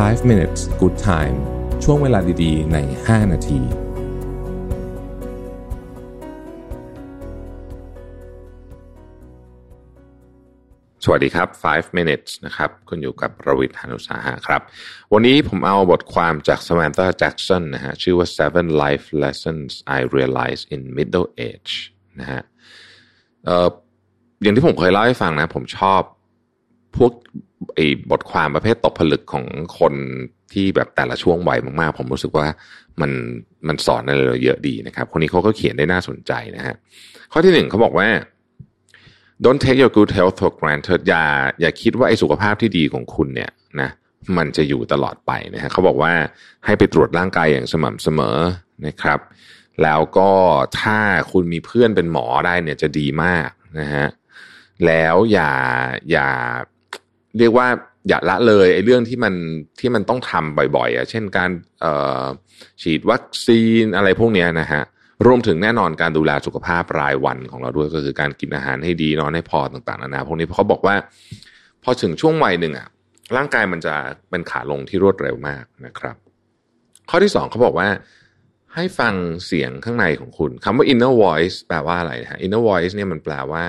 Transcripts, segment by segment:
5 minutes good time ช่วงเวลาดีๆ ใน 5 นาที สวัสดีครับ 5 minutes นะครับ คุณอยู่กับประวิทยานุสาหะครับ วันนี้ผมเอาบทความจาก Samantha Jackson นะฮะ ชื่อว่า seven life lessons I realized in middle age นะฮะเอออย่างที่ผมเคยเล่าให้ฟังนะ ผมชอบ พวกไอ้บทความประเภทตกผลึกของคนที่แบบแต่ละช่วงวัยมากๆ ผมรู้สึกว่ามันมันสอนอะไรเราเยอะดีนะครับ คนนี้เขาก็เขียนได้น่าสนใจนะฮะข้อที่หนึ่งเขาบอกว่า don't take your good health for granted อย่าอย่าคิดว่าไอ้สุขภาพที่ดีของคุณเนี่ยนะมันจะอยู่ตลอดไปนะฮะเขาบอกว่าให้ไปตรวจร่างกายอย่างสม่ำเสมอนะครับ แล้วก็ถ้าคุณมีเพื่อนเป็นหมอได้เนี่ยจะดีมากนะฮะแล้วอย่าอย่า เรียกว่าอย่าละเลยไอ้เรื่องที่มันที่มันต้องทำบ่อยๆอะเช่นการฉีดวัคซีนอะไรพวกนี้นะฮะรวมถึงแน่นอนการดูแลสุขภาพรายวันของเราด้วยก็คือการกินอาหารให้ดีนอนให้พอต่างๆนานาพวกนี้เพราะเขาบอกว่า พอถึงช่วงวัยหนึ่งอะร่างกายมันจะเป็นขาลงที่รวดเร็วมากนะครับ ข้อที่สองเขาบอกว่าให้ฟังเสียงข้างในของคุณคำว่า inner voice แปลว่าอะไรฮะ inner voice เนี่ยมันแปลว่า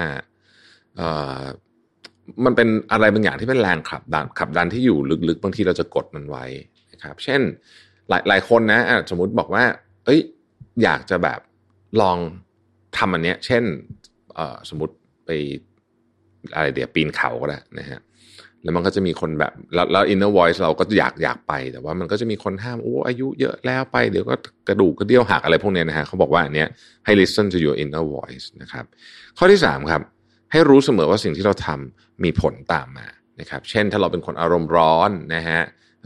มันเป็นอะไรบางอย่างที่เป็นแรงขับดันขับดันที่อยู่ลึกๆ บางทีเราจะกดมันไว้นะครับ เช่นหลายหลายคนนะสมมุติบอกว่า เอ้ย อยากจะแบบลองทำอันเนี้ย เช่นสมมติไปอะไรเดี๋ยวปีนเขาก็ได้นะฮะแล้วมันก็จะมีคนแบบแล้วแล้ว inner voice เราก็อยากอยากไป แต่ว่ามันก็จะมีคนห้ามโอ้อายุเยอะแล้วไป เดี๋ยวก็กระดูกกระเดี่ยวหักอะไรพวกนี้นะฮะเขาบอกว่าอันเนี้ยให้ listen to your inner voice นะครับ ข้อที่สามครับ ให้รู้เสมอว่าสิ่งที่เราทำมีผลตามมานะครับ เช่นถ้าเราเป็นคนอารมณ์ร้อนนะฮะ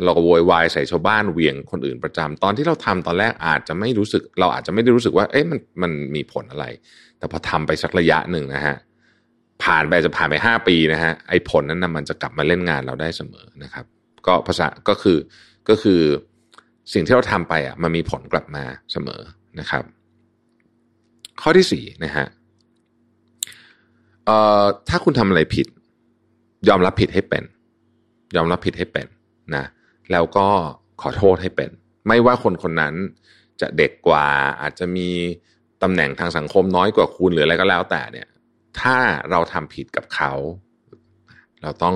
เราก็โวยวายใส่ชาวบ้านเวียงคนอื่นประจำตอนที่เราทำตอนแรกอาจจะไม่รู้สึก เราอาจจะไม่ได้รู้สึกว่า เอ๊ะมันมันมีผลอะไร แต่พอทำไปสักระยะหนึ่งนะฮะผ่านไปจะผ่านไปห้าปีนะฮะไอ้ผลนั้นนะมันจะกลับมาเล่นงานเราได้เสมอนะครับ ก็ภาษาก็คือก็คือสิ่งที่เราทำไปอะมันมีผลกลับมาเสมอนะครับ ข้อที่สี่นะฮะ เอ่อถ้าคุณทำอะไรผิด ยอมรับผิดให้เป็น ยอมรับผิดให้เป็นนะ แล้วก็ขอโทษให้เป็น ไม่ว่าคนคนนั้นจะเด็กกว่า อาจจะมีตำแหน่งทางสังคมน้อยกว่าคุณหรืออะไรก็แล้วแต่เนี่ย ถ้าเราทำผิดกับเขา เราต้อง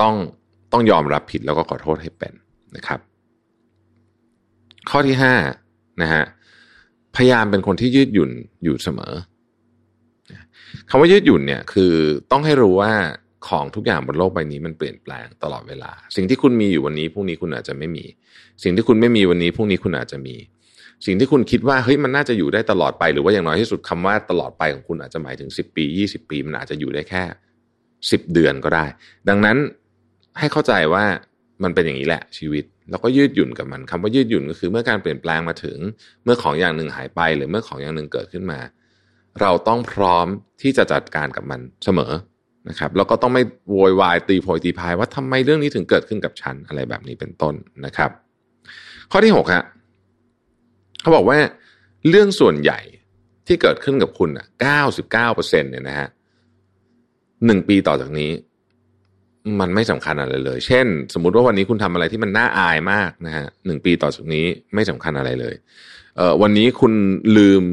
ต้องต้องยอมรับผิดแล้วก็ขอโทษให้เป็นนะครับ ข้อที่ห้านะฮะพยายามเป็นคนที่ยืดหยุ่นอยู่เสมอ คำว่ายืดหยุ่นเนี่ยคือต้องให้รู้ว่าของทุกอย่างบนโลกใบนี้มันเปลี่ยนแปลงตลอดเวลา สิ่งที่คุณมีอยู่วันนี้พรุ่งนี้คุณอาจจะไม่มี สิ่งที่คุณไม่มีวันนี้พรุ่งนี้คุณอาจจะมี สิ่งที่คุณคิดว่าเฮ้ยมันน่าจะอยู่ได้ตลอดไปหรือว่าอย่างน้อยที่สุดคำว่าตลอดไปของคุณอาจจะหมายถึง 10 ปี 20 ปี มันอาจจะอยู่ได้แค่ 10 เดือนก็ได้ ดังนั้นให้เข้าใจว่ามันเป็นอย่างนี้แหละชีวิต แล้วก็ยืดหยุ่นกับมันคำว่ายืดหยุ่นก็คือเมื่อการเปลี่ยนแปลงมาถึง เมื่อของอย่างหนึ่งหายไปหรือเมื่อของอย่างหนึ่งเกิดขึ้นมา เราต้องพร้อมที่จะจัดการกับมันเสมอนะครับแล้วก็ต้องไม่โวยวายตีโพยตีพายว่าทำไมเรื่องนี้ถึงเกิดขึ้นกับฉันอะไรแบบนี้เป็นต้นนะครับ ข้อที่หกฮะเขาบอกว่าเรื่องส่วนใหญ่ที่เกิดขึ้นกับคุณอะเก้าสิบเก้าเปอร์เซ็นต์เนี่ยนะฮะหนึ่งปีต่อจากนี้ มันไม่สำคัญอะไรเลย เช่น สมมุติว่าวันนี้คุณทำอะไรที่มันน่าอายมากนะฮะหนึ่งปีต่อจากนี้ไม่สำคัญอะไรเลย เออวันนี้คุณลืม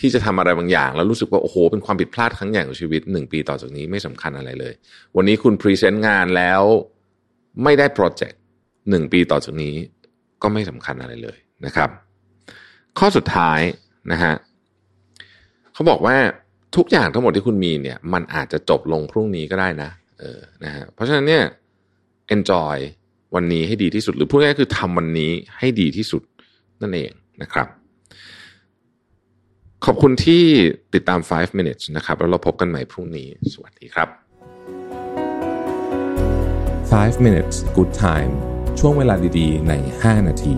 ที่จะทำอะไรบางอย่าง แล้วรู้สึกว่าโอ้โหเป็นความผิดพลาดครั้งใหญ่ของชีวิตหนึ่งปีต่อจากนี้ไม่สำคัญอะไรเลย วันนี้คุณ present งานแล้วไม่ได้ projectหนึ่งปีต่อจากนี้ก็ไม่สำคัญอะไรเลยนะครับ ข้อสุดท้ายนะฮะเขาบอกว่าทุกอย่างทั้งหมดที่คุณมีเนี่ย มันอาจจะจบลงพรุ่งนี้ก็ได้นะเออนะฮะเพราะฉะนั้นเนี่ย enjoy วันนี้ให้ดีที่สุด หรือพูดง่ายๆคือทำวันนี้ให้ดีที่สุดนั่นเองนะครับ ขอบคุณที่ติดตาม 5 minutes นะครับ แล้วเราพบกันใหม่พรุ่งนี้ สวัสดีครับ 5 minutes good time ช่วงเวลาดีๆ ใน 5 นาที